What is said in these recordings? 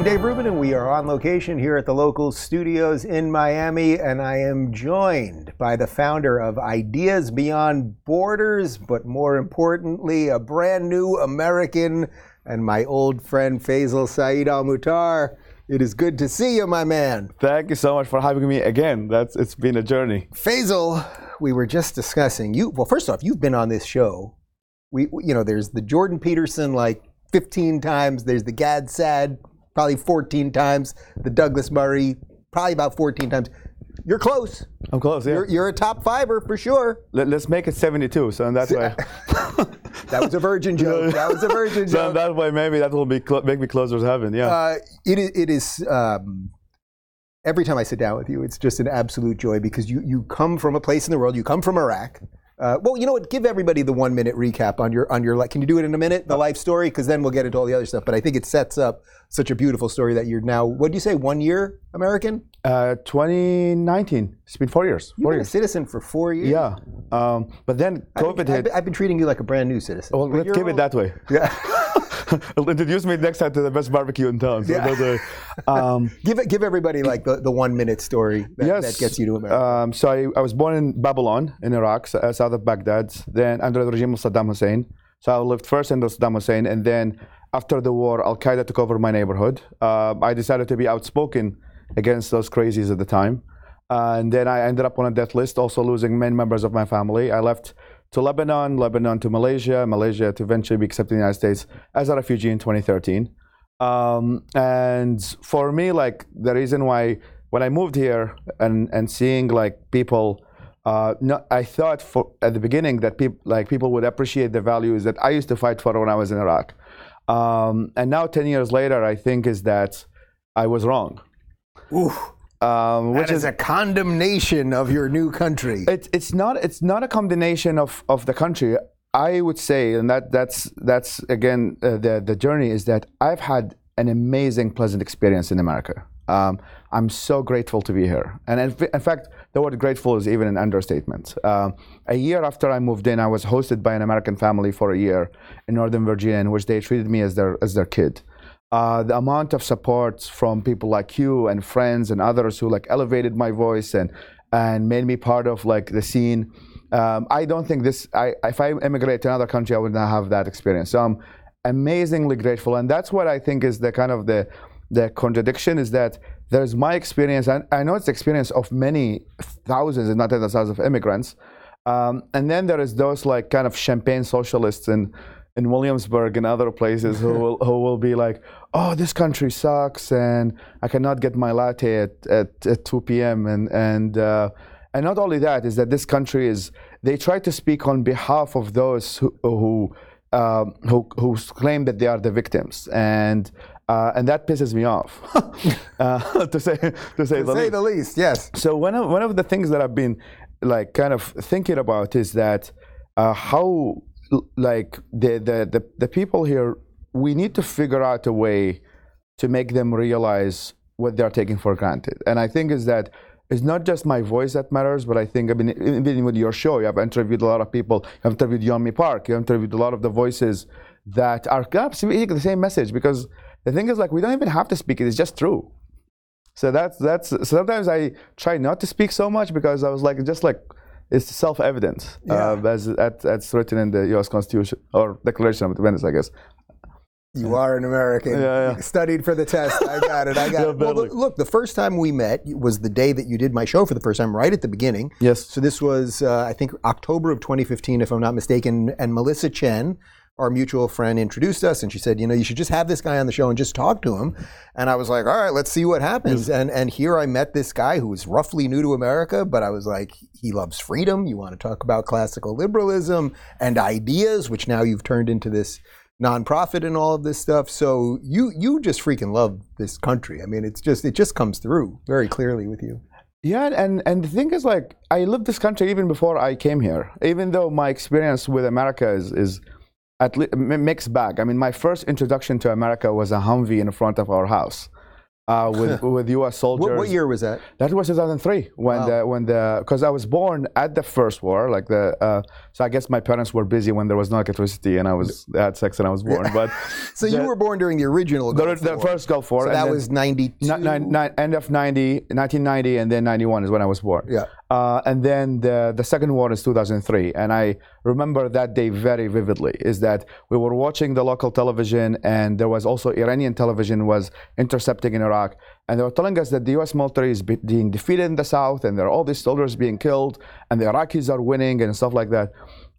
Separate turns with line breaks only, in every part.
I'm Dave Rubin, and we are on location here at the local studios in Miami. And I am joined by the founder of Ideas Beyond Borders, but more importantly, a brand new American and my old friend Faisal Saeed Al Mutar. It is good to see you, my man.
Thank you so much for having me again. That's it's been a journey.
Faisal, we were just discussing you. Well, first off, you've been on this show. We, you know, there's the Jordan Peterson like 15 times. There's the Gad Saad probably 14 times. The Douglas Murray probably about 14 times. You're close.
I'm close. Yeah.
You're, you're a top fiver for sure.
Let, us make it 72. So in that way.
that was a virgin joke. That was a virgin joke.
So that way, maybe that will be cl- make me closer to heaven. Yeah. Uh,
it is. It is um, every time I sit down with you, it's just an absolute joy because you you come from a place in the world. You come from Iraq. Uh, well, you know what? Give everybody the one minute recap on your on your. life. Can you do it in a minute? The life story, because then we'll get into all the other stuff. But I think it sets up such a beautiful story that you're now. What do you say? One year American?
Uh, 2019. It's been four years.
You've
four
been
years.
a citizen for four years.
Yeah. Um, but then COVID
I've been,
hit.
I've been, I've been treating you like a brand new citizen.
Well, let's keep it that way.
Yeah.
Introduce me next time to the best barbecue in town. So yeah.
um, give it, give everybody like the, the one minute story that, yes. that gets you to America. Um,
so I, I, was born in Babylon in Iraq, uh, south of Baghdad. Then under the regime of Saddam Hussein. So I lived first under Saddam Hussein, and then after the war, Al Qaeda took over my neighborhood. Uh, I decided to be outspoken against those crazies at the time. Uh, and then I ended up on a death list, also losing many members of my family. I left to Lebanon, Lebanon to Malaysia, Malaysia to eventually be accepted in the United States as a refugee in 2013. Um, and for me, like the reason why when I moved here and, and seeing like people, uh, no, I thought for, at the beginning that people like people would appreciate the values that I used to fight for when I was in Iraq. Um, and now, 10 years later, I think is that I was wrong.
Ooh. Um, which is, is, a condemnation of your new country.
It's it's not it's not a condemnation of, of the country. I would say, and that that's that's again uh, the the journey is that I've had an amazing, pleasant experience in America. Um, I'm so grateful to be here, and in, in, fact, the word grateful is even an understatement. Uh, a year after I moved in, I was hosted by an American family for a year in Northern Virginia, in which they treated me as their as their kid uh, the amount of support from people like you and friends and others who like elevated my voice and and made me part of like the scene. Um, I don't think this. I, if I immigrate to another country, I would not have that experience. So I'm amazingly grateful, and that's what I think is the kind of the the contradiction is that there's my experience, and I know it's the experience of many thousands, if not tens of thousands, of immigrants, um, and then there is those like kind of champagne socialists and in Williamsburg and other places who will who will be like, oh, this country sucks, and I cannot get my latte at, at, at 2 p.m. and and uh, and not only that is that this country is they try to speak on behalf of those who who um, who, who claim that they are the victims and. Uh, and that pisses me off, uh, to say to say,
to
the,
say
least.
the least. Yes.
So one of one of the things that I've been like kind of thinking about is that uh, how like the, the, the, the people here, we need to figure out a way to make them realize what they're taking for granted. And I think is that it's not just my voice that matters, but I think I mean even with your show, you have interviewed a lot of people. You have interviewed Yeonmi Park. You have interviewed a lot of the voices that are speaking the same message. Because the thing is, like, we don't even have to speak it; it's just true. So that's that's. Sometimes I try not to speak so much because I was like, just like it's self-evident yeah. uh, as that's written in the U.S. Constitution or Declaration of Independence, I guess.
You are an American. Yeah, yeah. Studied for the test. I got it. I got yeah, it. Well, look, look, the first time we met was the day that you did my show for the first time, right at the beginning.
Yes.
So this was, uh, I think, October of 2015, if I'm not mistaken. And Melissa Chen, our mutual friend introduced us and she said, you know, you should just have this guy on the show and just talk to him. And I was like, all right, let's see what happens. And and here I met this guy who was roughly new to America, but I was like, he loves freedom. You want to talk about classical liberalism and ideas, which now you've turned into this nonprofit and all of this stuff. So you you just freaking love this country. I mean, it's just it just comes through very clearly with you.
Yeah, and and the thing is, like, I lived this country even before I came here. Even though my experience with America is is at le- mixed bag. I mean, my first introduction to America was a Humvee in front of our house. uh, with with U.S. soldiers.
What, what year was that?
That was 2003 when
Wow.
the when the because I was born at the first war, like the uh, so I guess my parents were busy when there was no electricity and I was I had sex and I was born. But
So you were born during the original
the, the first Gulf War.
So that was 92.
ni- ni- ni- end of 90, 1990, and then 91 is when I was born.
Yeah.
Uh, and then the the second war is 2003, and I remember that day very vividly. Is that we were watching the local television, and there was also Iranian television was intercepting in Iraq, and they were telling us that the U.S. military is being defeated in the south, and there are all these soldiers being killed, and the Iraqis are winning, and stuff like that.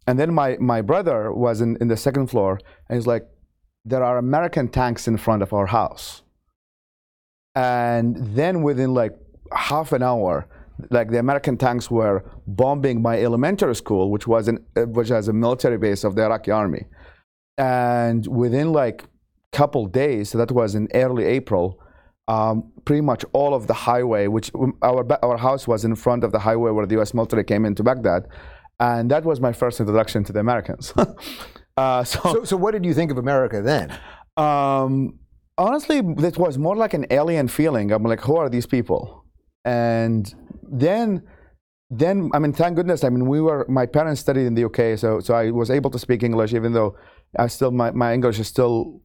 And then my my brother was in, in the second floor, and he's like, "There are American tanks in front of our house." And then within like half an hour, like the American tanks were bombing my elementary school, which was an uh, which has a military base of the Iraqi army. And within like couple days, so that was in early April, um, pretty much all of the highway, which um, our our house was in front of the highway where the U.S. military came into Baghdad, and that was my first introduction to the Americans. uh,
So, so what did you think of America then?
um, honestly, it was more like an alien feeling. I'm like, who are these people? And then, then I mean, thank goodness. I mean, we were. My parents studied in the UK, so so I was able to speak English, even though I still my, my English is still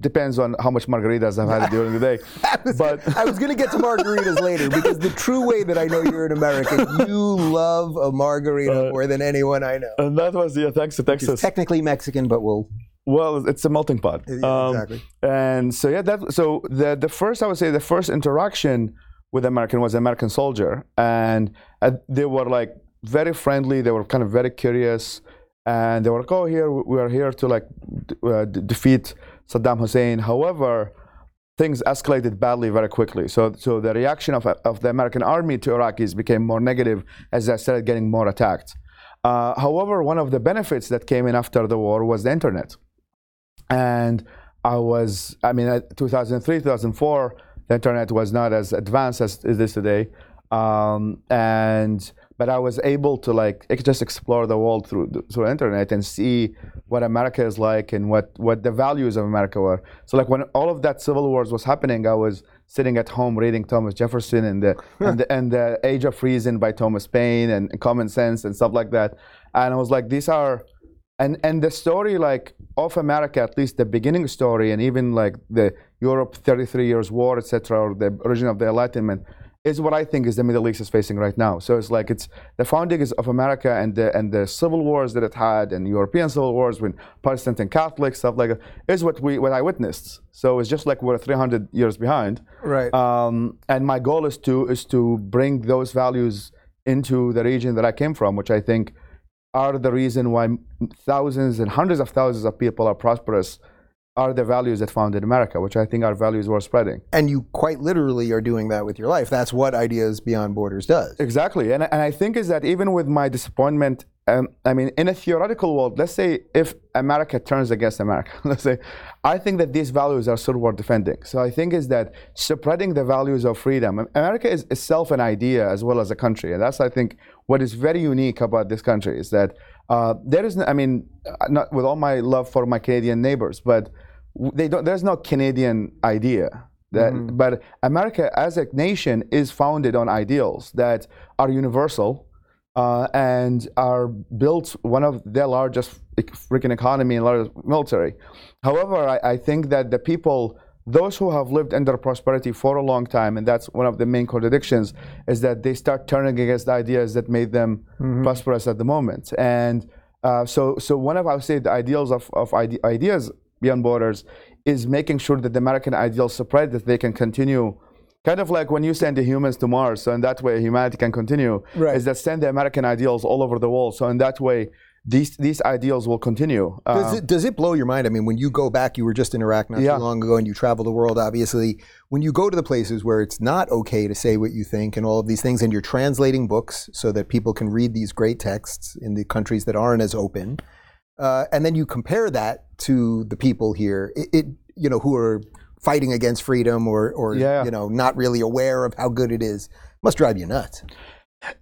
depends on how much margaritas I've had during the day.
I was,
But-
I was going to get to margaritas later because the true way that I know you're an American, you love a margarita
Uh,
more than anyone I know.
And that was yeah, thanks to Texas.
It's technically Mexican, but we'll.
Well, it's a melting pot.
Yeah,
Um,
exactly.
And so yeah, that so the the first I would say the first interaction with American was American soldier, and uh, they were like very friendly. They were kind of very curious, and they were like, "Oh, here we are here to like d- uh, d- defeat Saddam Hussein." However, things escalated badly very quickly. So, so the reaction of, of the American army to Iraqis became more negative as they started getting more attacked. Uh, however, one of the benefits that came in after the war was the internet. And I was, I mean, 2003, 2004, the internet was not as advanced as it is today. Um, and but I was able to like just explore the world through through the internet and see what America is like and what what the values of America were. So like when all of that civil wars was happening, I was sitting at home reading Thomas Jefferson and the and, the, and the Age of Reason by Thomas Paine and, and Common Sense and stuff like that. And I was like, these are and and the story like of America, at least the beginning story, and even like the Europe 33 years war, etc., or the origin of the Enlightenment, is what I think is the Middle East is facing right now. So it's like it's the founding of America and the and the civil wars that it had and European civil wars with Protestant and Catholic stuff like that is what we what I witnessed. So it's just like we're 300 years behind.
Right.
Um, and my goal is to is to bring those values into the region that I came from, which I think are the reason why thousands and hundreds of thousands of people are prosperous are the values that founded America, which I think are values worth spreading.
and you quite literally are doing that with your life. That's what Ideas Beyond Borders does.
Exactly, and and I think is that even with my disappointment, um, I mean, in a theoretical world, let's say if America turns against America, let's say, I think that these values are still worth defending. So I think is that spreading the values of freedom. America is itself an idea as well as a country, and that's I think what is very unique about this country is that uh, there is, I mean, uh, not with all my love for my Canadian neighbors, but they don't. There's no Canadian idea. That, But America as a nation is founded on ideals that are universal uh, and are built one of the largest freaking economy and largest military. However, I, I think that the people, those who have lived under prosperity for a long time, and that's one of the main contradictions, is that they start turning against the ideas that made them prosperous at the moment. And uh, so, so one of I would say the ideals of, of ide- ideas beyond borders is making sure that the American ideals spread, that they can continue. Kind of like when you send the humans to Mars, so in that way humanity can continue.
Right.
Is that send the American ideals all over the world, so in that way these these ideals will continue.
Does it, does it blow your mind? I mean, when you go back, you were just in Iraq not
Yeah.
too long ago and you travel the world, obviously. When you go to the places where it's not okay to say what you think and all of these things, and you're translating books so that people can read these great texts in the countries that aren't as open, uh, and then you compare that to the people here, it, it you know, who are fighting against freedom or, or
Yeah.
you know, not really aware of how good it is, must drive you nuts.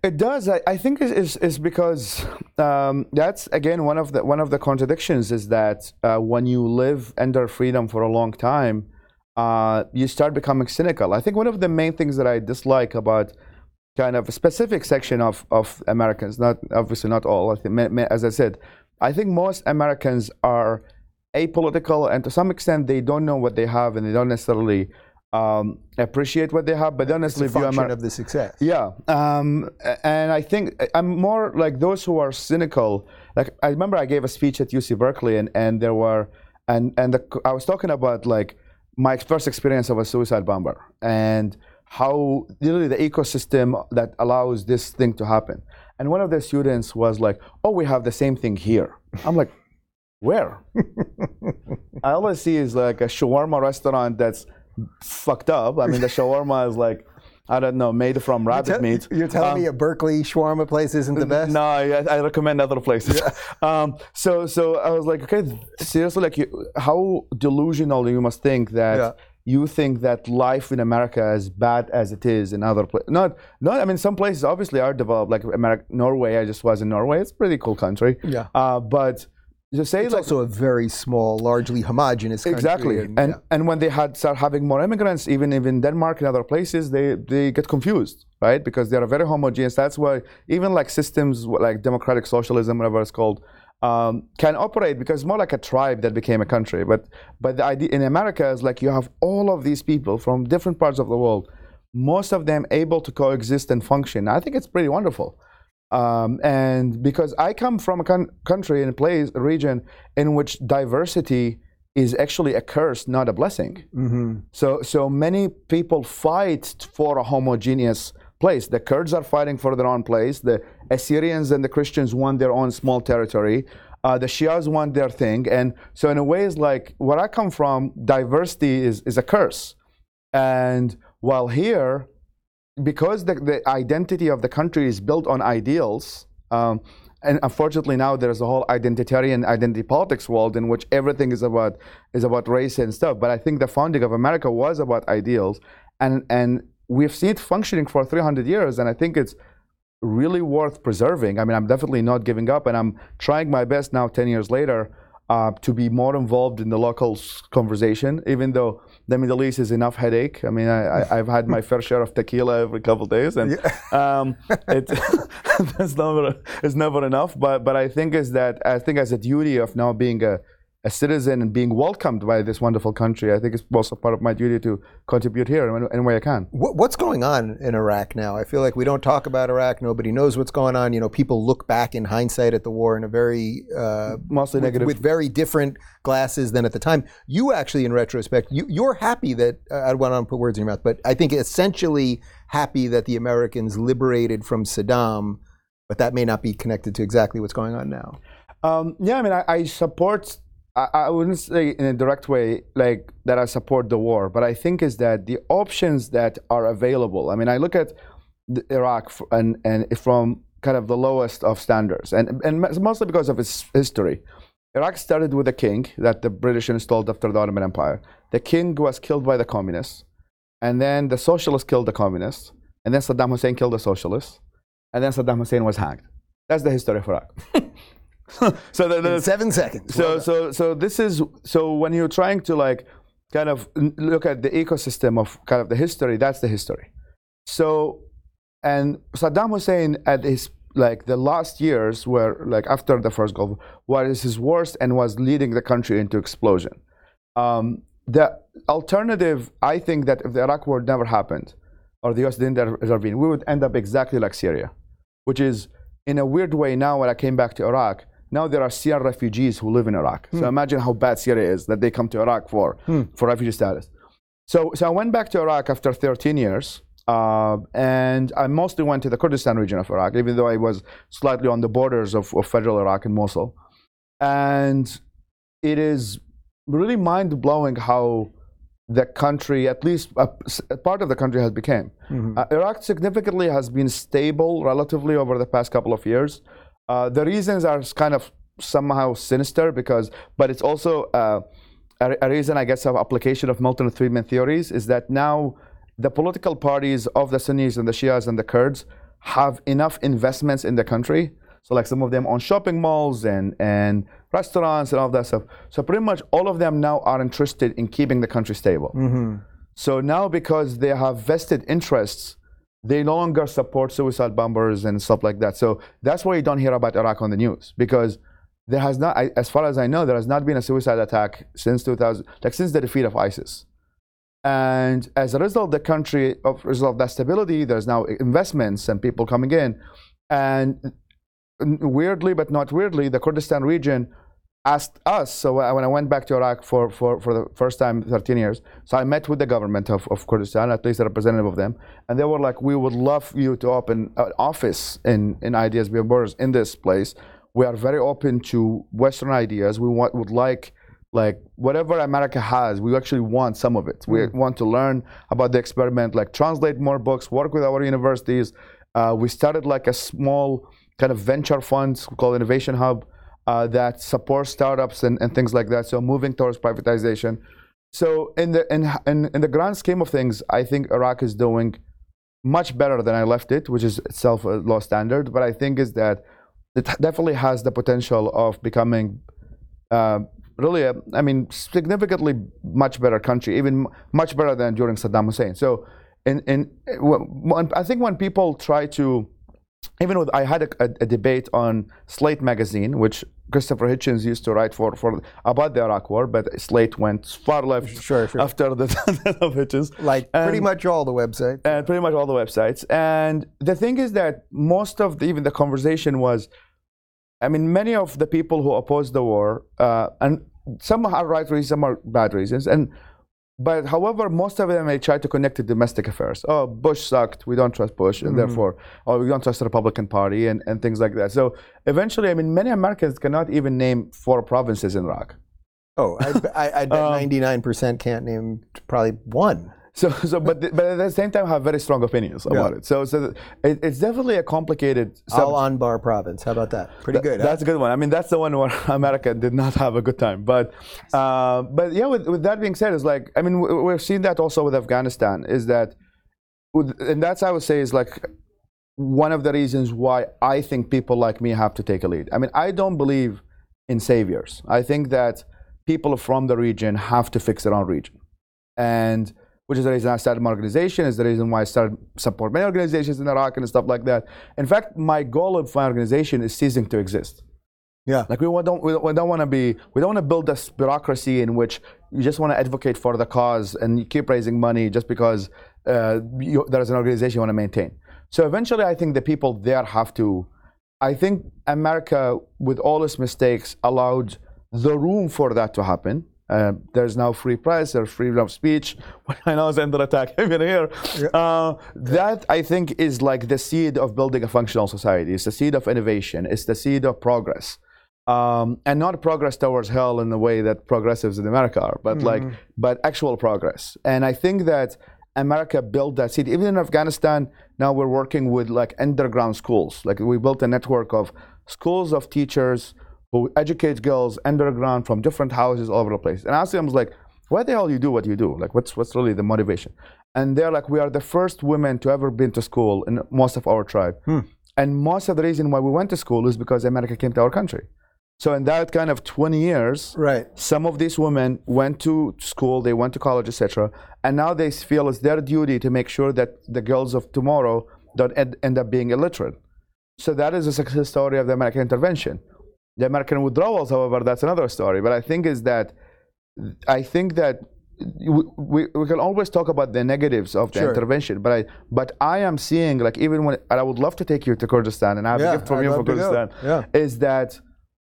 It does. I, I think is is because um, that's again one of the one of the contradictions is that uh, when you live under freedom for a long time, uh, you start becoming cynical. I think one of the main things that I dislike about kind of a specific section of, of Americans, not obviously not all, I think, as I said, I think most Americans are apolitical and to some extent they don't know what they have and they don't necessarily um, appreciate what they have, but don't necessarily
view
America
of the success.
Yeah, um, and I think I'm more like those who are cynical. Like I remember I gave a speech at UC Berkeley, and, and there were and and the, I was talking about like my first experience of a suicide bomber and how literally the ecosystem that allows this thing to happen. And one of the students was like, "Oh, we have the same thing here." I'm like, "Where?" I always see is like a shawarma restaurant that's fucked up. I mean, the shawarma is like, I don't know, made from rabbit
you're
meat.
You're telling um, me a Berkeley shawarma place isn't the best?
No, I, I recommend other places. Yeah. Um, so, so I was like, okay, seriously, like, you, how delusional you must think that. Yeah. You think that life in America is bad as it is in other places? Not, not. I mean, some places obviously are developed, like America, Norway. I just was in Norway. It's a pretty cool country.
Yeah.
Uh, but
to say it's like, also a very small, largely homogenous country.
Exactly, and and, yeah. and, when they had start having more immigrants, even even Denmark and other places, they they get confused, right? Because they are very homogeneous. That's why even like systems like democratic socialism, whatever it's called, um, can operate because it's more like a tribe that became a country. But but the idea in America is like you have all of these people from different parts of the world, most of them able to coexist and function. I think it's pretty wonderful. Um, and because I come from a con- country and a place, a region in which diversity is actually a curse, not a blessing.
Mm-hmm.
So, so many people fight for a homogeneous place. The Kurds are fighting for their own place. The Assyrians and the Christians want their own small territory. Uh, the Shias want their thing. And so, in a way, it's like where I come from, diversity is, is a curse. And while here, because the, the identity of the country is built on ideals, um, and unfortunately now there's a whole identitarian identity politics world in which everything is about is about race and stuff. But I think the founding of America was about ideals, and and we've seen it functioning for 300 years, and I think it's really worth preserving. I mean, I'm definitely not giving up, and I'm trying my best now, 10 years later, uh, to be more involved in the local conversation, even though the Middle East is enough headache. I mean, I, have had my fair share of tequila every couple of days, and um, it, that's never, it's never enough. But but I think is that I think as a duty of now being a a citizen and being welcomed by this wonderful country. I think it's also part of my duty to contribute here in any way I can.
What's going on in Iraq now? I feel like we don't talk about Iraq. Nobody knows what's going on. You know, people look back in hindsight at the war in a very uh,
mostly
with,
negative,
with very different glasses than at the time. You actually, in retrospect, you, are happy that uh, I don't want to put words in your mouth, but I think essentially happy that the Americans liberated from Saddam. But that may not be connected to exactly what's going on now.
Um, yeah, I mean, I, I support I, I wouldn't say in a direct way like that I support the war, but I think is that the options that are available. I mean, I look at Iraq and and from kind of the lowest of standards, and and mostly because of its history. Iraq started with a king that the British installed after the Ottoman Empire. The king was killed by the communists, and then the socialists killed the communists, and then Saddam Hussein killed the socialists, and then Saddam Hussein was hanged. That's the history of Iraq.
so the, the, seven seconds.
So well so so this is so when you're trying to like kind of look at the ecosystem of kind of the history, that's the history. So and Saddam Hussein at his like the last years were like after the first Gulf War was his worst and was leading the country into explosion. Um, the alternative, I think that if the Iraq War never happened, or the US didn't intervene, we would end up exactly like Syria, which is in a weird way now when I came back to Iraq, now there are Syrian refugees who live in Iraq. Hmm. So imagine how bad Syria is that they come to Iraq for, hmm. for refugee status. So, so I went back to Iraq after 13 years. Uh, and I mostly went to the Kurdistan region of Iraq, even though I was slightly on the borders of, of federal Iraq and Mosul. And it is really mind blowing how the country, at least a, a part of the country, has become. Mm-hmm. Uh, Iraq significantly has been stable relatively over the past couple of years. Uh, the reasons are kind of somehow sinister because, but it's also uh, a, a, reason, I guess, of application of Milton Friedman theories is that now the political parties of the Sunnis and the Shias and the Kurds have enough investments in the country So like some of them own shopping malls and and restaurants and all that stuff. So pretty much all of them now are interested in keeping the country stable. So now because they have vested interests, they no longer support suicide bombers and stuff like that. So that's why you don't hear about Iraq on the news because there has not, as far as I know, there has not been a suicide attack since 2000, like since the defeat of ISIS. And as a result, the country, of result of that stability, there's now investments and people coming in. And weirdly, but not weirdly, the Kurdistan region asked us. So when I went back to Iraq for, for, for the first time, 13 years, so I met with the government of, of Kurdistan, at least a representative of them, and they were like, "We would love you to open an office in in Ideas Beyond Borders in this place. We are very open to Western ideas. We want would like." Like whatever America has, we actually want some of it. We want to learn about the experiment, like translate more books, work with our universities. Uh, we started like a small kind of venture fund called Innovation Hub uh, that supports startups and, and things like that. So moving towards privatization. So in the in, in in the grand scheme of things, I think Iraq is doing much better than I left it, which is itself a low standard. But I think is that it definitely has the potential of becoming uh, really, a, I mean, significantly much better country, even much better than during Saddam Hussein. So, in when, I think when people try to, even with I had a, a, a debate on Slate magazine, which Christopher Hitchens used to write for, for about the Iraq War, but Slate went far left
Sure, sure.
after the death of Hitchens.
Like pretty much all the websites.
and pretty much all the websites. And the thing is that most of the, even the conversation was, I mean, many of the people who oppose the war, uh, and some are right reasons, some are bad reasons, and but however, most of them they try to connect to domestic affairs. Oh, Bush sucked. We don't trust Bush, and therefore, or we don't trust the Republican Party, and, and things like that. So eventually, I mean, many Americans cannot even name four provinces in Iraq.
oh, I, I, I bet
Um,
99% can't name probably one.
So, so but, but at the same time, have very strong opinions about
Yeah.
it. So, so it, it's definitely a complicated. sub-
Al Anbar province. How about that? Pretty good. huh?
That's a good one. I mean, that's the one where America did not have a good time. But, uh, but yeah, with, with that being said, it's like I mean, we- we've seen that also with Afghanistan. Is that, and that's I would say is like one of the reasons why I think people like me have to take a lead. I mean, I don't believe in saviors. I think that people from the region have to fix their own region, and which is the reason I started my organization. Is the reason why I started support many organizations in Iraq and stuff like that. In fact, my goal of my organization is ceasing to exist.
yeah.
Like we don't we don't, don't want to be we don't want to build this bureaucracy in which you just want to advocate for the cause and you keep raising money just because uh, you, there is an organization you want to maintain. So eventually, I think the people there have to. I think America, with all its mistakes, allowed the room for that to happen. Uh, there's now free press, there's freedom of speech. I know it's under attack even here. Uh, that I think is like the seed of building a functional society. It's the seed of innovation. It's the seed of progress, um, and not progress towards hell in the way that progressives in America are, but like but actual progress. And I think that America built that seed. Even in Afghanistan, now we're working with like underground schools. Like we built a network of schools of teachers who educates girls underground from different houses all over the place. And I asked them, I was like, why the hell you do what you do? Like, what's what's really the motivation? And they're like, we are the first women to ever been to school in most of our tribe. Hmm. And most of the reason why we went to school is because America came to our country. So in that kind of 20 years,
Right.
some of these women went to school, they went to college, etc., and now they feel it's their duty to make sure that the girls of tomorrow don't end, end up being illiterate. So that is a success story of the American intervention. The American withdrawals, however, that's another story. But I think is that I think that we, we, we can always talk about the negatives of the
Sure.
intervention, but I but I am seeing like even when and I would love to take you to Kurdistan and I have
Yeah,
a gift from
I'd
you for. Kurdistan
Yeah.
is that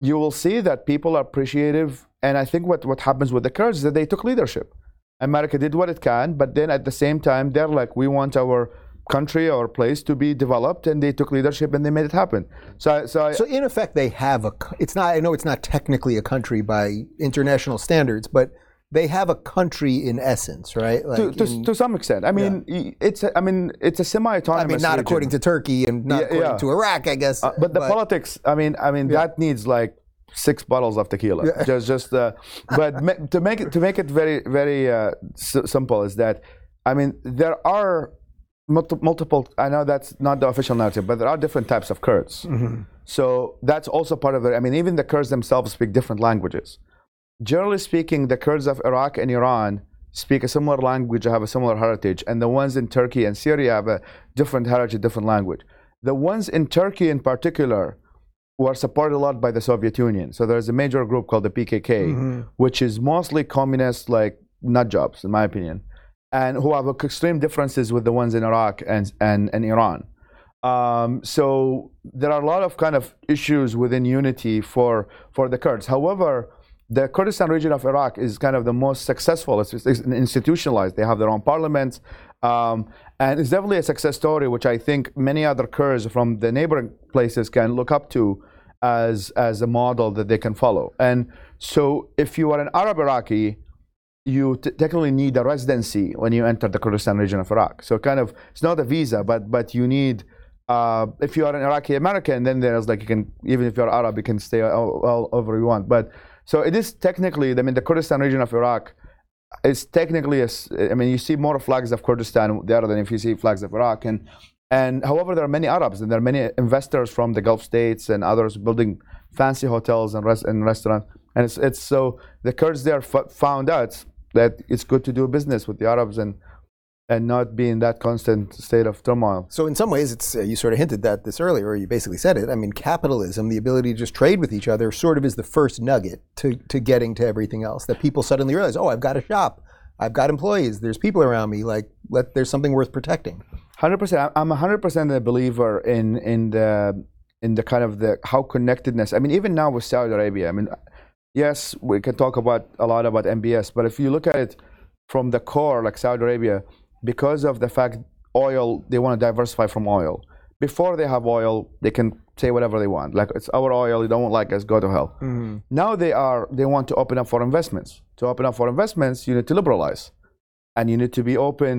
you will see that people are appreciative. And I think what, what happens with the Kurds is that they took leadership. America did what it can, but then at the same time, they're like, we want our country, or place to be developed, and they took leadership and they made it happen. So, so, I,
So in effect, they have a. It's not. I know it's not technically a country by international standards, but they have a country in essence, right? Like
to, to,
in-
to some extent, I mean, y- it's a, I mean, it's a semi-autonomous.
I mean, not
region.
according to Turkey and not
Yeah,
according
yeah.
to Iraq, I guess.
Uh, but the politics, I mean, I mean, that needs like six bottles of tequila. Just, just. Uh, but to make it to make it very, very uh, s- simple is that, I mean, there are multiple. I know that's not the official narrative, but there are different types of Kurds. Mm-hmm. So that's also part of it. I mean, even the Kurds themselves speak different languages. Generally speaking, the Kurds of Iraq and Iran speak a similar language, have a similar heritage, and the ones in Turkey and Syria have a different heritage, different language. The ones in Turkey, in particular, were supported a lot by the Soviet Union. So there's a major group called the PKK, mm-hmm. which is mostly communist, like nut jobs, in my opinion, and who have extreme differences with the ones in Iraq and and, and Iran. Um, so there are a lot of kind of issues within unity for for the Kurds. However, the Kurdistan region of Iraq is kind of the most successful. It's, it's institutionalized. They have their own parliament, um, and it's definitely a success story, which I think many other Kurds from the neighboring places can look up to as as a model that they can follow. And so, if you are an Arab Iraqi, you technically need a residency when you enter the Kurdistan region of Iraq. So kind of it's not a visa, but but you need uh, if you are an Iraqi American, then there's like you can even if you're Arab, you can stay all, all over you want. But so it is technically, I mean, the Kurdistan region of Iraq is technically, a I mean, you see more flags of Kurdistan there than if you see flags of Iraq. And and however, there are many Arabs and there are many investors from the Gulf states and others building fancy hotels and, res- and restaurants. And it's, it's so the Kurds there f- found out that it's good to do business with the Arabs and and not be in that constant state of turmoil.
So in some ways, it's uh, you sort of hinted that this earlier, you basically said it. I mean, capitalism, the ability to just trade with each other, sort of is the first nugget to to getting to everything else. That people suddenly realize, oh, I've got a shop, I've got employees, there's people around me. Like, let there's something worth protecting.
Hundred percent. I'm hundred percent a believer in in the in the kind of the how connectedness. I mean, even now with Saudi Arabia. I mean, yes, we can talk about a lot about MBS, but if you look at it from the core, like Saudi Arabia, because of the fact oil, they want to diversify from oil. Before they have oil, they can say whatever they want. Like it's our oil, you don't like us, go to hell. Mm-hmm. Now they are they want to open up for investments. To open up for investments, you need to liberalize, and you need to be open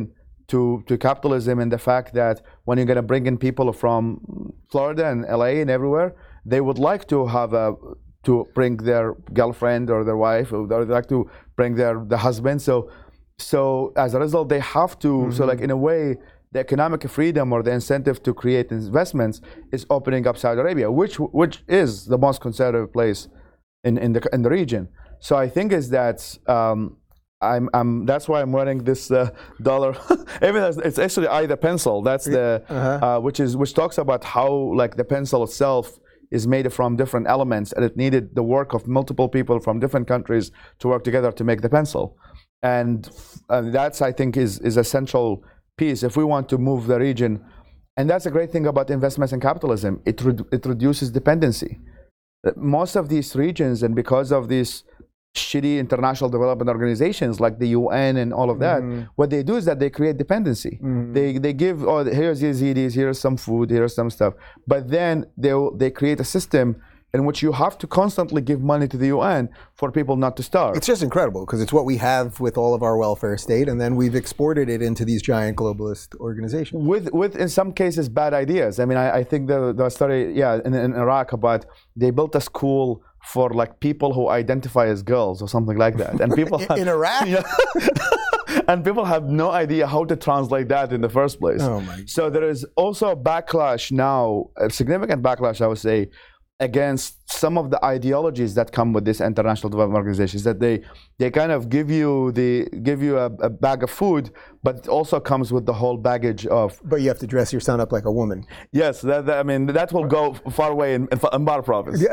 to to capitalism and the fact that when you're going to bring in people from Florida and LA and everywhere, they would like to have a to bring their girlfriend or their wife, or they'd like to bring their the husband. So so as a result, they have to. So like in a way, the economic freedom or the incentive to create investments is opening up Saudi Arabia, which which is the most conservative place in in the in the region. So I think is that. Um, I'm, I'm, that's why I'm wearing this uh, dollar. Even it's actually I the pencil. That's the uh, which is which talks about how like the pencil itself is made from different elements, and it needed the work of multiple people from different countries to work together to make the pencil. And uh, that's I think is is a central piece if we want to move the region. And that's a great thing about investments and capitalism. It re- it reduces dependency. Most of these regions, and because of these shitty international development organizations like the UN and all of that, mm-hmm. what they do is that they create dependency. Mm-hmm. They they give oh here's Yazidis, here's some food, here's some stuff, but then they will- they create a system in which you have to constantly give money to the UN for people not to starve.
It's just incredible because it's what we have with all of our welfare state, and then we've exported it into these giant globalist organizations.
with with in some cases bad ideas. I mean, I, I think the the story, yeah, in, in Iraq about they built a school for like people who identify as girls or something like that, and people
In- in Iraq?
yeah. and people have no idea how to translate that in the first place.
Oh, my
So there is also a backlash now, a significant backlash, I would say, against some of the ideologies that come with these international development organizations that they they kind of give you the give you a, a bag of food but it also comes with the whole baggage of
But you have to dress your son up like a woman.
yes that, that- i mean that will go far away in, in Anbar province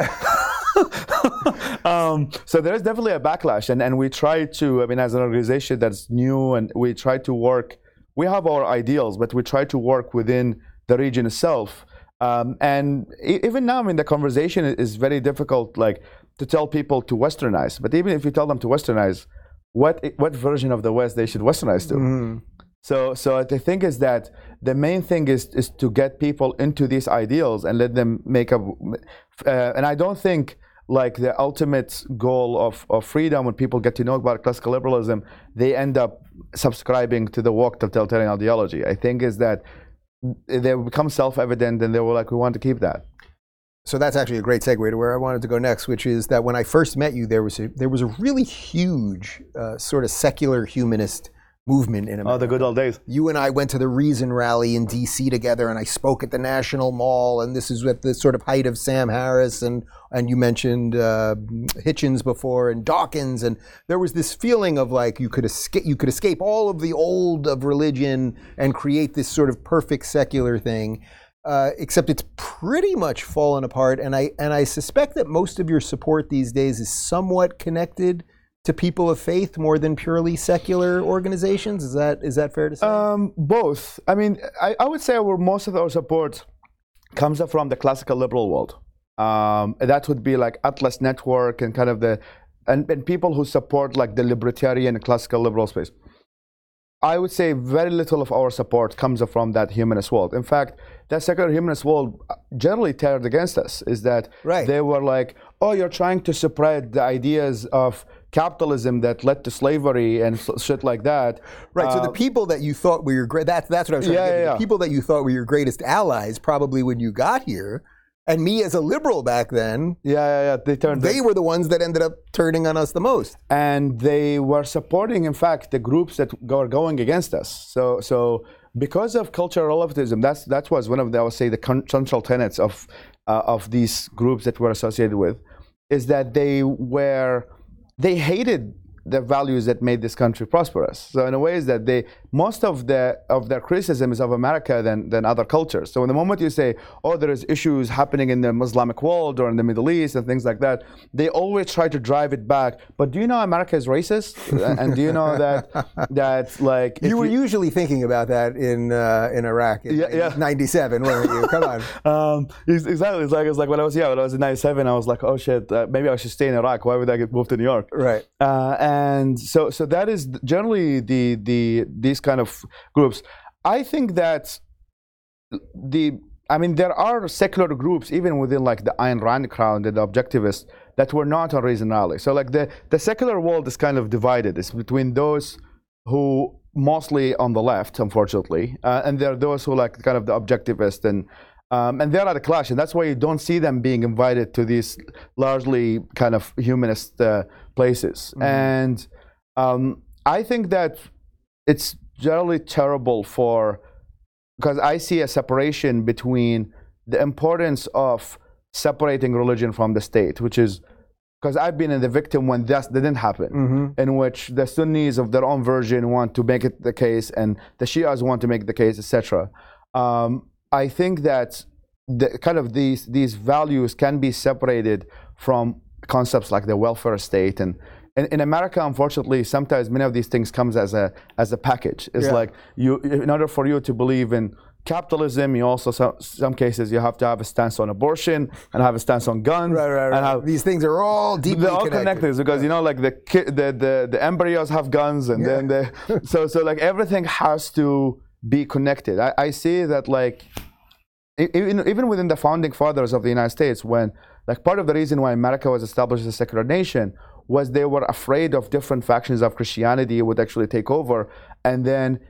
um, so there is definitely a backlash and, and we try to i mean as an organization that's new and we try to work we have our ideals but we try to work within the region itself. Um, and even now i mean the conversation is very difficult like to tell people to westernize. But even if you tell them to westernize what what version of the west they should westernize to? So, so the thing is that the main thing is is to get people into these ideals and let them make up. Uh, and I don't think like the ultimate goal of, of freedom when people get to know about classical liberalism, they end up subscribing to the woke totalitarian ideology. I think is that they become self-evident and they were like, we want to keep that.
So that's actually a great segue to where I wanted to go next, which is that when I first met you, there was a, there was a really huge uh, sort of secular humanist movement in America.
Oh, the good old days.
You and I went to the Reason rally in D.C. together, and I spoke at the National Mall. And this is at the sort of height of Sam Harris, and and you mentioned uh, Hitchens before, and Dawkins, and there was this feeling of like you could escape, you could escape all of the old of religion and create this sort of perfect secular thing. Uh, except it's pretty much fallen apart, and I and I suspect that most of your support these days is somewhat connected to people of faith more than purely secular organizations. Is that is that fair to say?
Um, both. I mean, I, I would say our, most of our support comes from the classical liberal world. Um, that would be like Atlas Network and kind of the and, and people who support like the libertarian classical liberal space. I would say very little of our support comes from that humanist world. In fact, that secular humanist world generally turned against us. Is that
right.
they were like, "Oh, you're trying to spread the ideas of capitalism that led to slavery and shit like that."
Right. Uh, so the um, people that you thought were your great that's that's what I was trying
yeah,
to get.
Yeah,
the people that you thought were your greatest allies, probably when you got here, and me as a liberal back then.
Yeah, yeah, yeah. They turned.
They were the ones that ended up turning on us the most.
And they were supporting, in fact, the groups that were going against us. So, so because of cultural relativism, that's that was one of the I would say the central tenets of uh, of these groups that we're associated with, is that they were they hated the values that made this country prosperous. So in a way is that they most of the of their criticism is of America than than other cultures. So in the moment you say, oh, there is issues happening in the Islamic world or in the Middle East and things like that, they always try to drive it back. But do you know America is racist? and do you know that that like
you were you, usually thinking about that in uh, in Iraq in
yeah, yeah.
'97, weren't you? Come on.
um, exactly. It's like it's like when I was yeah when I was in '97, I was like, oh shit, uh, maybe I should stay in Iraq. Why would I get moved to New York?
Right.
Uh, and so so that is generally the the these kind of groups. I think that the I mean there are secular groups even within like the Ayn Rand crowd and the objectivists that were not on. So like the the secular world is kind of divided. It's between those who mostly on the left, unfortunately, uh, and there are those who like kind of the objectivist and um, and they're at a clash, and that's why you don't see them being invited to these largely kind of humanist uh, places. Mm-hmm. And um, I think that it's generally terrible for because I see a separation between the importance of separating religion from the state, which is because I've been in the victim when that didn't happen,
mm-hmm.
in which the Sunnis of their own version want to make it the case, and the Shias want to make the case, etc. Um, I think that the, kind of these these values can be separated from concepts like the welfare state and in, America, unfortunately, sometimes many of these things comes as a as a package. It's yeah. like you, in order for you to believe in capitalism, you also some, some cases you have to have a stance on abortion and have a stance on guns.
Right, right, right.
Have,
these things are all deeply
they're all
connected,
connected because you know, like the, the the the embryos have guns, and yeah. then the so so like everything has to be connected. I, I see that like even even within the founding fathers of the United States, when like part of the reason why America was established as a secular nation was they were afraid of different factions of Christianity would actually take over, and then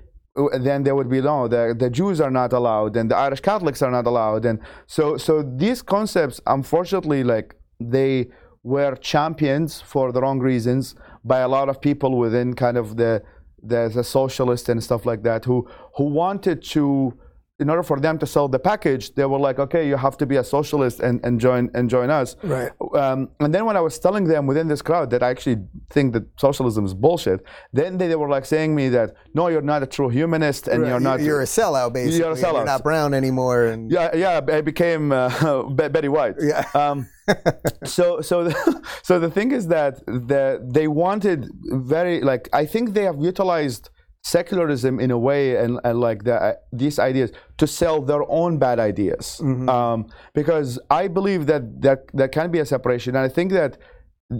then there would be no the, the Jews are not allowed and the Irish Catholics are not allowed and so so these concepts unfortunately like they were champions for the wrong reasons by a lot of people within kind of the the, the socialist and stuff like that who who wanted to in order for them to sell the package, they were like, okay, you have to be a socialist and, and join and join us.
Right.
Um, and then when I was telling them within this crowd that I actually think that socialism is bullshit, then they, they were like saying me that no, you're not a true humanist and
right.
you're not.
You're a sellout, basically.
You're a sellout. You're
not brown anymore. And
yeah, yeah, I became uh, Betty White.
Yeah. Um,
so so the, so the thing is that the, they wanted very like I think they have utilized secularism in a way and, and like the, uh, these ideas to sell their own bad ideas.
Mm-hmm.
um, because i believe that there, there can be a separation. And i think that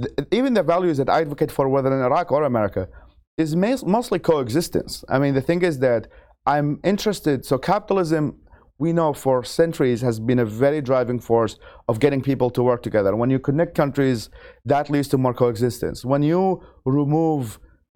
th- even the values that i advocate for whether in iraq or america is mas- mostly coexistence. I mean the thing is that i'm interested so capitalism we know for centuries has been a very driving force of getting people to work together. When you connect countries that leads to more coexistence. When you remove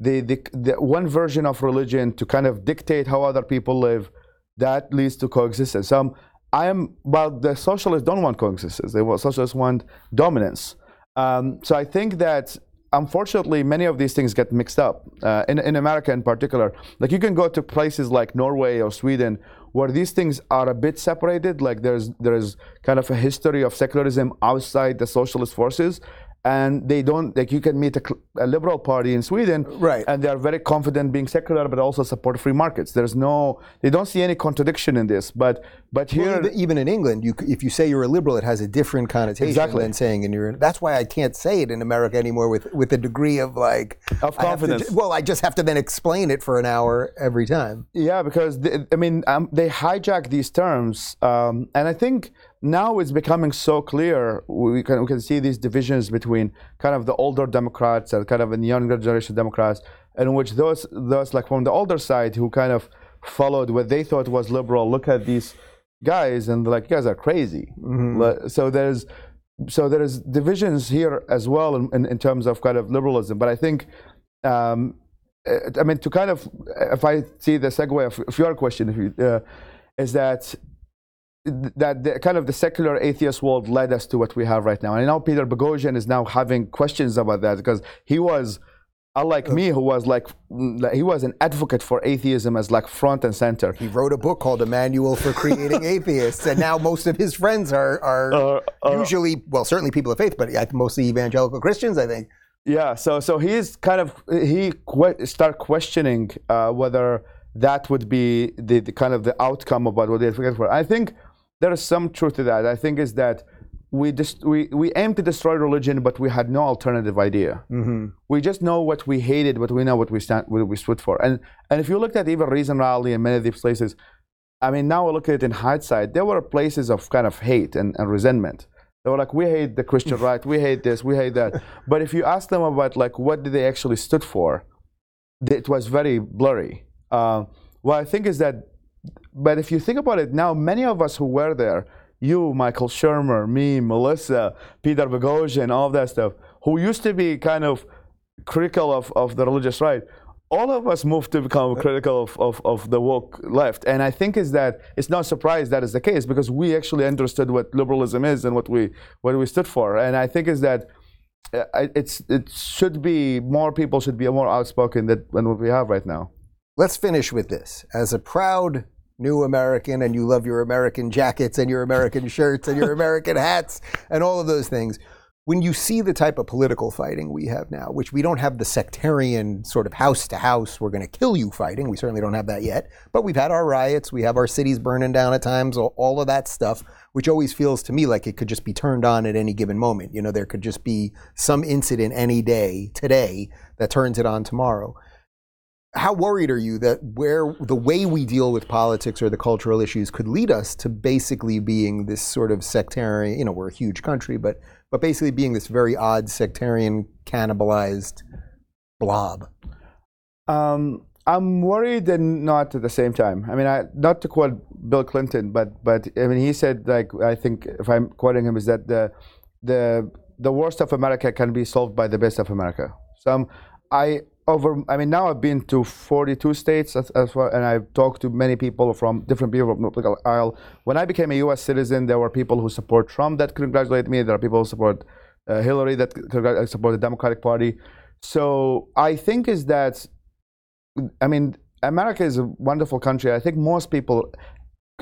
the, the, the one version of religion to kind of dictate how other people live, that leads to coexistence. Um, I am, well, the socialists don't want coexistence. They want, socialists want dominance. Um, so I think that unfortunately, many of these things get mixed up uh, in in America in particular. Like you can go to places like Norway or Sweden where these things are a bit separated. Like there's there's kind of a history of secularism outside the socialist forces, and they don't like you can meet a, a, liberal party in Sweden,
right?
And they are very confident being secular, but also support free markets. There's no, they don't see any contradiction in this. But but here,
well, even in England, you, if you say you're a liberal, it has a different connotation
exactly.
than saying and you're. That's why I can't say it in America anymore with with a degree of like
of confidence.
To, well, I just have to then explain it for an hour every time.
Yeah, because they, I mean um, they hijack these terms, um, and I think now it's becoming so clear. We can, we can see these divisions between kind of the older Democrats and kind of the younger generation Democrats, in which those those like from the older side who kind of followed what they thought was liberal look at these guys and like you guys are crazy. Mm-hmm. So there's so there's divisions here as well in, in, in, terms of kind of liberalism. But I think. Um, I mean, to kind of, if I see the segue of, of your question, if you, uh, is that that the, kind of the secular atheist world led us to what we have right now. And now Peter Boghossian is now having questions about that because he was, unlike me, who was like, he was an advocate for atheism as like front and center.
He wrote a book called A Manual for Creating Atheists, and now most of his friends are, are uh, uh, usually, well, certainly people of faith, but mostly evangelical Christians, I think.
Yeah, so so he's kind of he que- start questioning uh, whether that would be the, the, kind of the outcome of what we're for. I think there is some truth to that. I think is that we just we, we aim to destroy religion, but we had no alternative idea. Mm-hmm. We just know what we hated, but we know what we stand what we stood for. And and if you looked at even Reason Rally and many of these places, I mean, now we look at it in hindsight, there were places of kind of hate and, and resentment. They were like, we hate the Christian right, we hate this, we hate that. but if you ask them about like what did they actually stood for, it was very blurry. Uh, what I think is that but if you think about it now, many of us who were there, you, Michael Shermer, me, Melissa, Peter Boghossian, all of that stuff, who used to be kind of critical of, of the religious right, all of us moved to become critical of, of, of the woke left. And I think is that it's not surprised that is the case because we actually understood what liberalism is and what we what we stood for. And I think is that uh, it's it should be more people should be more outspoken than what we have right now.
Let's finish with this. As a proud new American and you love your American jackets and your American shirts and your American hats and all of those things, when you see the type of political fighting we have now, which we don't have the sectarian sort of house to house, we're going to kill you fighting. We certainly don't have that yet. But we've had our riots, we have our cities burning down at times, all of that stuff, which always feels to me like it could just be turned on at any given moment. You know, there could just be some incident any day today that turns it on tomorrow how worried are you that where the way we deal with politics or the cultural issues could lead us to basically being this sort of sectarian, you know, we're a huge country, but but basically being this very odd sectarian cannibalized blob?
Um, I'm worried and not at the same time. I mean, I, not to quote Bill Clinton, but but I mean, he said like I think if I'm quoting him is that the the the worst of America can be solved by the best of America. So I'm, I over i mean now i've been to 42 states as, as far, and i've talked to many people from different people from the political aisle when i became a us citizen there were people who support trump that congratulate me. There are people who support uh, hillary that support the democratic party. So i think is that i mean america is a wonderful country. I think most people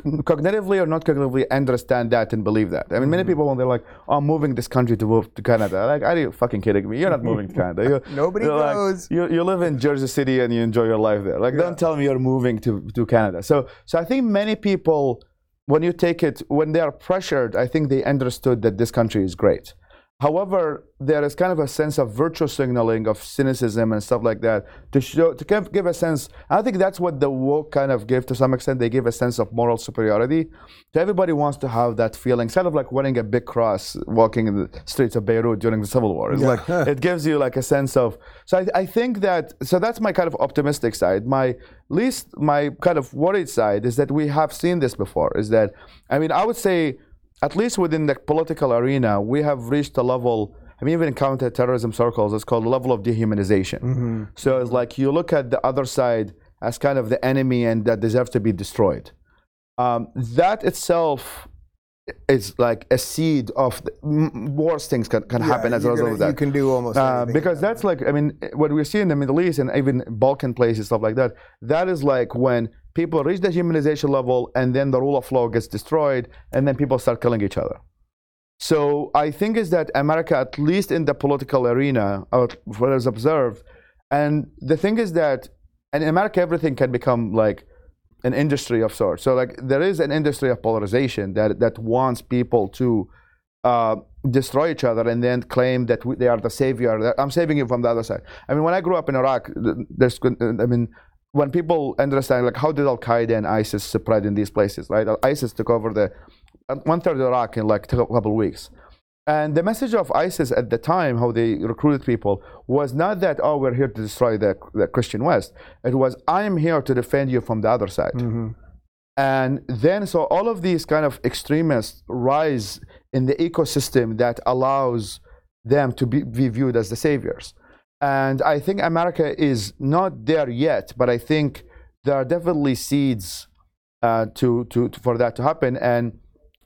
cognitively or not cognitively understand that and believe that. I mean, many mm-hmm. people when they're like, oh, "I'm moving this country to move to Canada," like, "Are you fucking kidding me? You're not moving to Canada.
You, Nobody knows.
Like, you, you live in Jersey City and you enjoy your life there. Like, yeah. don't tell me you're moving to to Canada." So, so I think many people, when you take it, when they are pressured, I think they understood that this country is great. However, there is kind of a sense of virtue signaling of cynicism and stuff like that to show to give, give a sense. I think that's what the woke kind of give to some extent. They give a sense of moral superiority. So everybody wants to have that feeling, kind of like wearing a big cross, walking in the streets of Beirut during the Civil War. It's yeah. like it gives you like a sense of. So I, I think that so that's my kind of optimistic side. My least my kind of worried side is that we have seen this before. Is that I mean I would say at least within the political arena, we have reached a level. I mean, even in counterterrorism circles, it's called the level of dehumanization. Mm-hmm. So it's like you look at the other side as kind of the enemy and that deserves to be destroyed. Um, that itself is like a seed of the, m- worse things can, can happen as a result of that.
You can do almost
Uh, because that's like I mean what we see in the Middle East and even Balkan places stuff like that. That is like when people reach the humanization level and then the rule of law gets destroyed and then people start killing each other. So I think is that America, at least in the political arena, or what is observed, and the thing is that, in America everything can become like an industry of sorts. So like there is an industry of polarization that that wants people to uh, destroy each other and then claim that we, they are the savior. I'm saving you from the other side. I mean, when I grew up in Iraq, th- there's, I mean, when people understand like how did Al Qaeda and ISIS spread in these places, right? ISIS took over the one third of Iraq in like a couple of weeks. And the message of ISIS at the time, how they recruited people, was not that, oh, we're here to destroy the, the Christian West. It was, I'm here to defend you from the other side. Mm-hmm. And then, so all of these kind of extremists rise in the ecosystem that allows them to be, be viewed as the saviors. And I think America is not there yet, but I think there are definitely seeds uh, to, to, to- for that to happen. And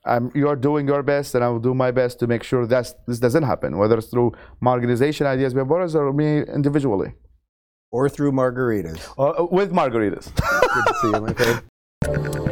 um, you're doing your best, and I will do my best to make sure that this doesn't happen, whether it's through my organization ideas, Boris, or me individually,
or through margaritas.
uh, with margaritas.
Good to see you, my friend.